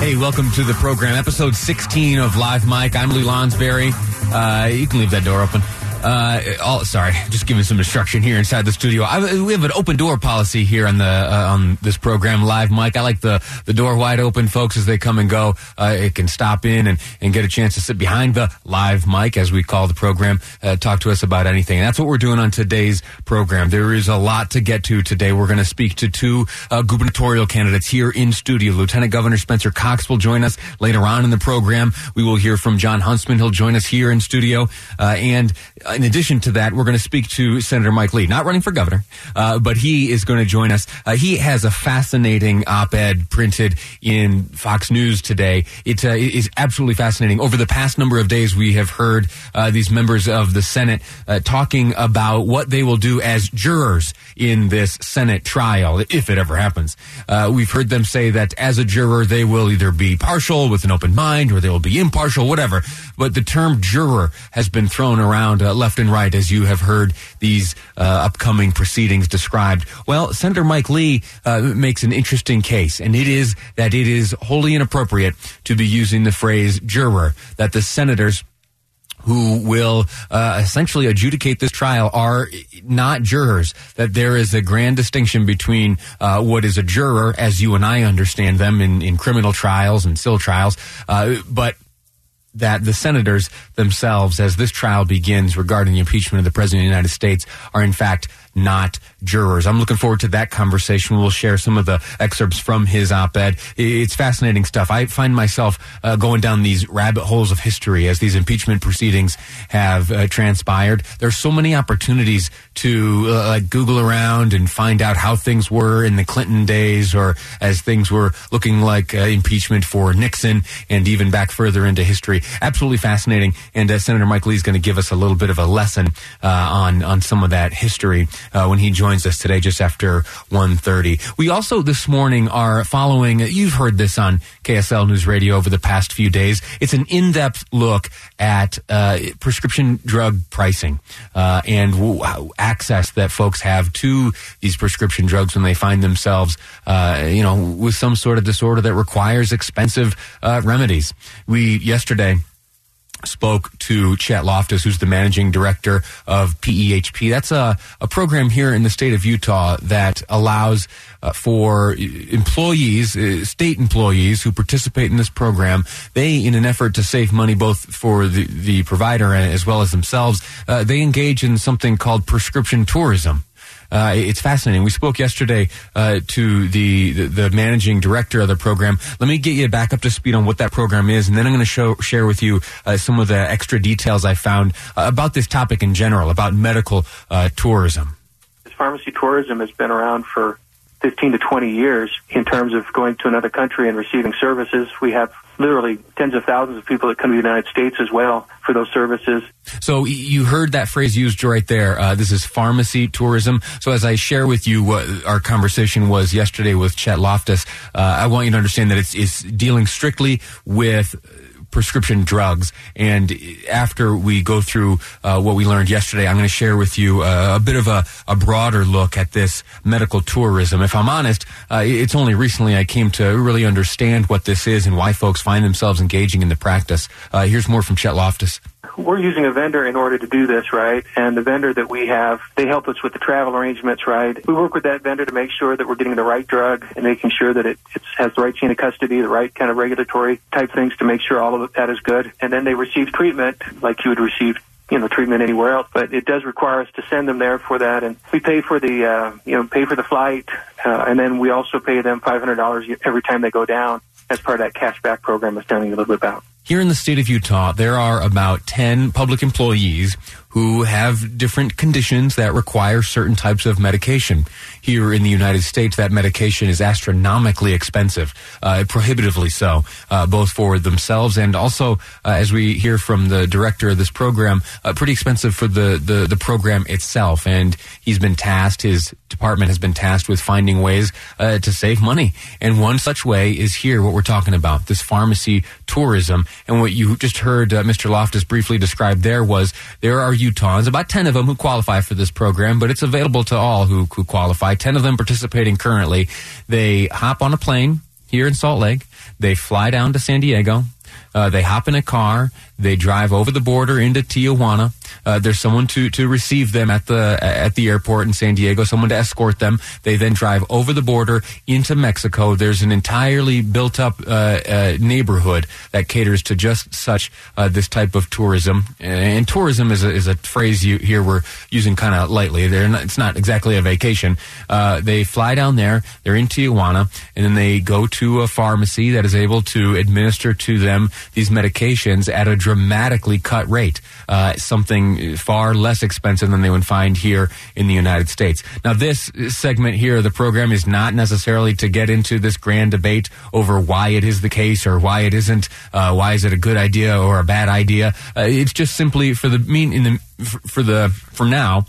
Hey, welcome to the program, episode 16 of Live Mike. I'm Lee Lonsberry. Uh, you can leave that door open. Uh, all, sorry, just giving some instruction here inside the studio. I, we have an open door policy here on the uh, on this program, Live Mike. I like the the door wide open, folks, as they come and go. Uh, it can stop in and, and get a chance to sit behind the live mic, as we call the program, uh, talk to us about anything. And that's what we're doing on today's program. There is a lot to get to today. We're going to speak to two uh, gubernatorial candidates here in studio. Lieutenant Governor Spencer Cox will join us later on in the program. We will hear from Jon Huntsman. He'll join us here in studio, uh, and in addition to that, we're going to speak to Senator Mike Lee, not running for governor, uh, but he is going to join us. Uh, he has a fascinating op-ed printed in Fox News today. It uh, is absolutely fascinating. Over the past number of days, we have heard uh, these members of the Senate uh, talking about what they will do as jurors in this Senate trial, if it ever happens. Uh, we've heard them say that as a juror, they will either be partial with an open mind or they will be impartial, whatever. But the term juror has been thrown around uh, left and right as you have heard these uh, upcoming proceedings described. Well, Senator Mike Lee uh, makes an interesting case, and it is that it is wholly inappropriate to be using the phrase juror, that the senators who will uh, essentially adjudicate this trial are not jurors. That there is a grand distinction between uh, what is a juror, as you and I understand them in, in criminal trials and civil trials, uh, but that the senators themselves, as this trial begins regarding the impeachment of the President of the United States, are in fact not jurors. I'm looking forward to that conversation. We'll share some of the excerpts from his op-ed. It's fascinating stuff. I find myself uh, going down these rabbit holes of history as these impeachment proceedings have uh, transpired. There's so many opportunities to uh, like Google around and find out how things were in the Clinton days, or as things were looking like uh, impeachment for Nixon, and even back further into history. Absolutely fascinating. And uh, Senator Mike Lee is going to give us a little bit of a lesson uh, on on some of that history uh, when he joins us today just after 1.30. We also this morning are following, you've heard this on KSL News Radio over the past few days. It's an in-depth look at uh, prescription drug pricing uh, and w- access that folks have to these prescription drugs when they find themselves, uh, you know, with some sort of disorder that requires expensive uh, remedies. We yesterday spoke to Chet Loftis, who's the managing director of PEHP. That's a, a program here in the state of Utah that allows uh, for employees, uh, state employees who participate in this program. They, in an effort to save money both for the, the provider as well as themselves, uh, they engage in something called prescription tourism. Uh, it's fascinating. We spoke yesterday uh, to the, the, the managing director of the program. Let me get you back up to speed on what that program is, and then I'm going to share with you uh, some of the extra details I found uh, about this topic in general, about medical uh, tourism. Pharmacy tourism has been around for 15 to 20 years in terms of going to another country and receiving services. We have literally tens of thousands of people that come to the United States as well for those services. So you heard that phrase used right there. Uh, this is pharmacy tourism. So as I share with you what our conversation was yesterday with Chet Loftis, uh, I want you to understand that it's, it's dealing strictly with prescription drugs. And after we go through uh, what we learned yesterday, I'm going to share with you uh, a bit of a, a, broader look at this medical tourism. If I'm honest, uh, it's only recently I came to really understand what this is and why folks find themselves engaging in the practice. Uh, here's more from Chet Loftis we're using a vendor in order to do this, right? And the vendor that we have, they help us with the travel arrangements, right? We work with that vendor to make sure that we're getting the right drug and making sure that it has the right chain of custody, the right kind of regulatory type things to make sure all of that is good. And then they receive treatment like you would receive you know treatment anywhere else but it does require us to send them there for that and we pay for the uh, you know pay for the flight uh, and then we also pay them $500 every time they go down as part of that cash back program I was telling you a little bit about here in the state of Utah, there are about 10 public employees who have different conditions that require certain types of medication. Here in the United States, that medication is astronomically expensive, uh, prohibitively so, uh, both for themselves and also, uh, as we hear from the director of this program, uh, pretty expensive for the, the, the program itself. And he's been tasked, his department has been tasked with finding ways uh, to save money. And one such way is here, what we're talking about, this pharmacy tourism. And what you just heard Mr. Loftis briefly describe there was there are Utahns, about 10 of them who qualify for this program, but it's available to all who, who qualify. 10 of them participating currently. They hop on a plane here in Salt Lake. They fly down to San Diego. Uh, they hop in a car. They drive over the border into Tijuana. Uh, there's someone to, to receive them at the at the airport in San Diego. Someone to escort them. They then drive over the border into Mexico. There's an entirely built up uh, uh neighborhood that caters to just such uh, this type of tourism. And tourism is a, is a phrase you here we're using kind of lightly. Not, it's not exactly a vacation. Uh, they fly down there. They're in Tijuana, and then they go to a pharmacy that is able to administer to them these medications at a dramatically cut rate, uh, something far less expensive than they would find here in the United States. Now, this segment here the program is not necessarily to get into this grand debate over why it is the case or why it isn't, uh, why is it a good idea or a bad idea. Uh, it's just simply for the mean in the for the for now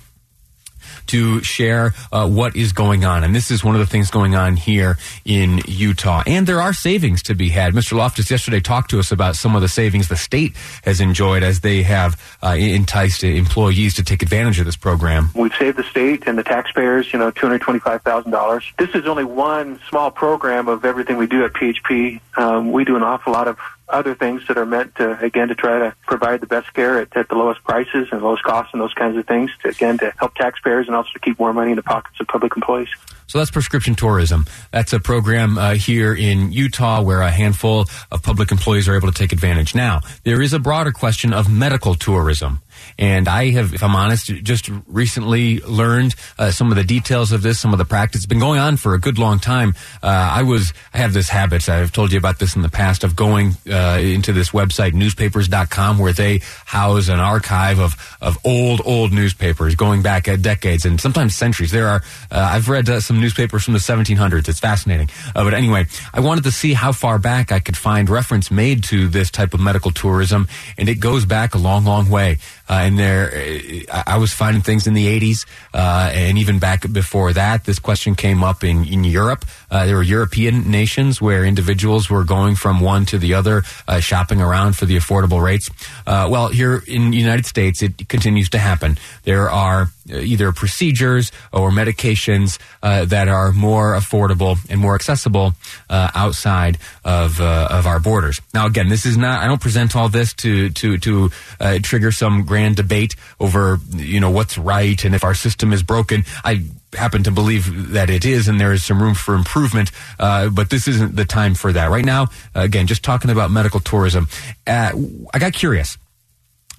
to share uh, what is going on. And this is one of the things going on here in Utah. And there are savings to be had. Mr. Loftis yesterday talked to us about some of the savings the state has enjoyed as they have uh, enticed employees to take advantage of this program. We've saved the state and the taxpayers, you know, $225,000. This is only one small program of everything we do at PEHP. Um, we do an awful lot of other things that are meant to, again, to try to provide the best care at, at the lowest prices and lowest costs and those kinds of things, to, again, to help taxpayers and also to keep more money in the pockets of public employees. So that's prescription tourism. That's a program uh, here in Utah where a handful of public employees are able to take advantage. Now, there is a broader question of medical tourism. And I have, if I'm honest, just recently learned uh, some of the details of this, some of the practice. It's been going on for a good long time. Uh, I was, I have this habit, I've told you about this in the past, of going uh, into this website, newspapers.com, where they house an archive of, of old, old newspapers going back decades and sometimes centuries. There are, uh, I've read uh, some newspapers from the 1700s. It's fascinating. Uh, but anyway, I wanted to see how far back I could find reference made to this type of medical tourism, and it goes back a long, long way. Uh, and there, uh, I was finding things in the 80s, uh, and even back before that. This question came up in, in Europe. Uh, there were European nations where individuals were going from one to the other, uh, shopping around for the affordable rates. Uh, well, here in the United States, it continues to happen. There are either procedures or medications uh, that are more affordable and more accessible uh, outside of uh, of our borders. Now, again, this is not. I don't present all this to to to uh, trigger some grand debate over you know what's right and if our system is broken. I happen to believe that it is, and there is some room for improvement. Uh, but this isn't the time for that right now. again, just talking about medical tourism. Uh, I got curious.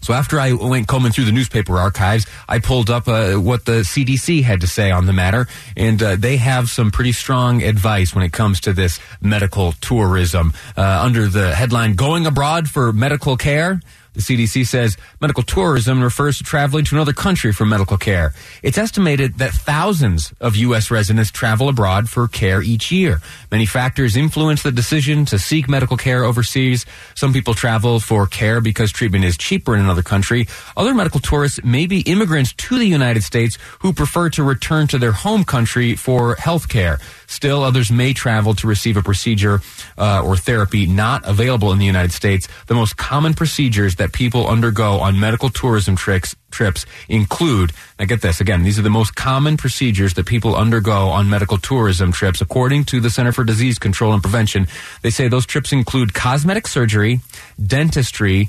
So after I went combing through the newspaper archives, I pulled up uh, what the CDC had to say on the matter, and uh, they have some pretty strong advice when it comes to this medical tourism. Uh, under the headline "Going Abroad for Medical Care." The CDC says medical tourism refers to traveling to another country for medical care. It's estimated that thousands of U.S. residents travel abroad for care each year. Many factors influence the decision to seek medical care overseas. Some people travel for care because treatment is cheaper in another country. Other medical tourists may be immigrants to the United States who prefer to return to their home country for health care. Still, others may travel to receive a procedure uh, or therapy not available in the United States. The most common procedures that people undergo on medical tourism tricks, trips include, now get this again, these are the most common procedures that people undergo on medical tourism trips. According to the Center for Disease Control and Prevention, they say those trips include cosmetic surgery, dentistry,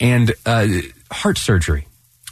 and uh, heart surgery.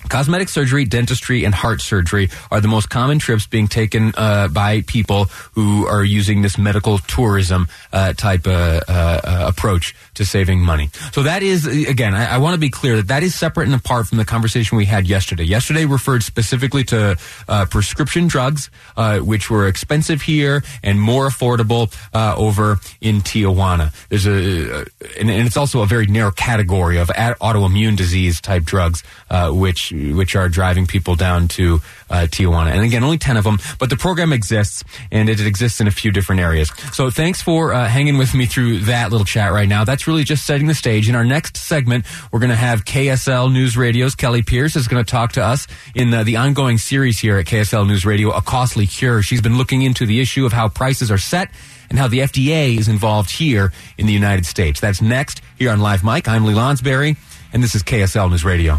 Cosmetic surgery, dentistry, and heart surgery are the most common trips being taken uh, by people who are using this medical tourism uh, type uh, uh, approach to saving money. So that is, again, I, I want to be clear that that is separate and apart from the conversation we had yesterday. Yesterday referred specifically to uh, prescription drugs, uh, which were expensive here and more affordable uh, over in Tijuana. There's a, and, and, it's also a very narrow category of autoimmune disease type drugs, uh, which are driving people down to uh, Tijuana. And again, only ten of them, but the program exists and it exists in a few different areas. So thanks for uh, hanging with me through that little chat right now. That's really just setting the stage. In our next segment, we're going to have KSL News Radio's Kelly Pierce is going to talk to us in the, the ongoing series here at KSL News Radio, A Costly Cure. She's been looking into the issue of how prices are set and how the FDA is involved here in the United States. That's next here on Live Mike. I'm Lee Lonsberry, and this is KSL News Radio.